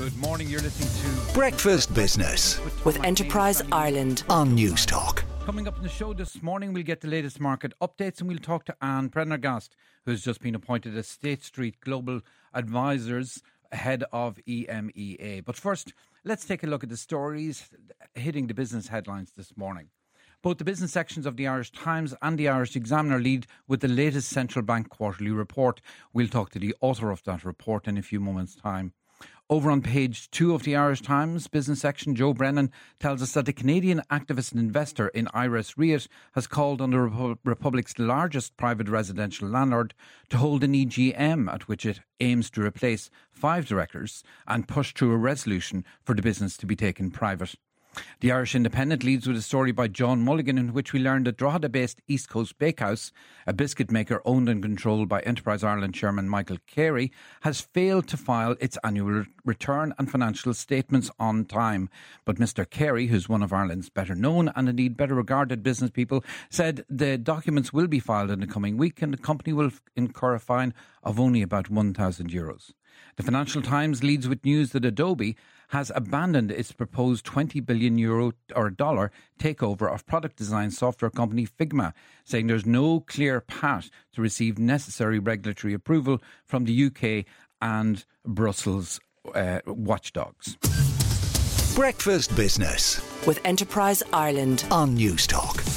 Good morning. You're listening to Breakfast Business with, with Enterprise Ireland on Newstalk. Coming up in the show this morning, we'll get the latest market updates and we'll talk to Anne Prendergast, who's just been appointed as State Street Global Advisors head of EMEA. But first, let's take a look at the stories hitting the business headlines this morning. Both the business sections of the Irish Times and the Irish Examiner lead with the latest central bank quarterly report. We'll talk to the author of that report in a few moments' time. Over on page two of the Irish Times business section, Joe Brennan tells us that the Canadian activist and investor in Ires Reit has called on the Republic's largest private residential landlord to hold an EGM at which it aims to replace five directors and push through a resolution for the business to be taken private. The Irish Independent leads with a story by John Mulligan in which we learn that Drogheda based East Coast Bakehouse, a biscuit maker owned and controlled by Enterprise Ireland chairman Michael Carey, has failed to file its annual return and financial statements on time. But Mr. Carey, who's one of Ireland's better known and indeed better regarded business people, said the documents will be filed in the coming week and the company will incur a fine of only about 1,000 euros. The Financial Times leads with news that Adobe has abandoned its proposed 20 billion euro or dollar takeover of product design software company Figma, saying there's no clear path to receive necessary regulatory approval from the UK and Brussels uh, watchdogs. Breakfast Business with Enterprise Ireland on Newstalk.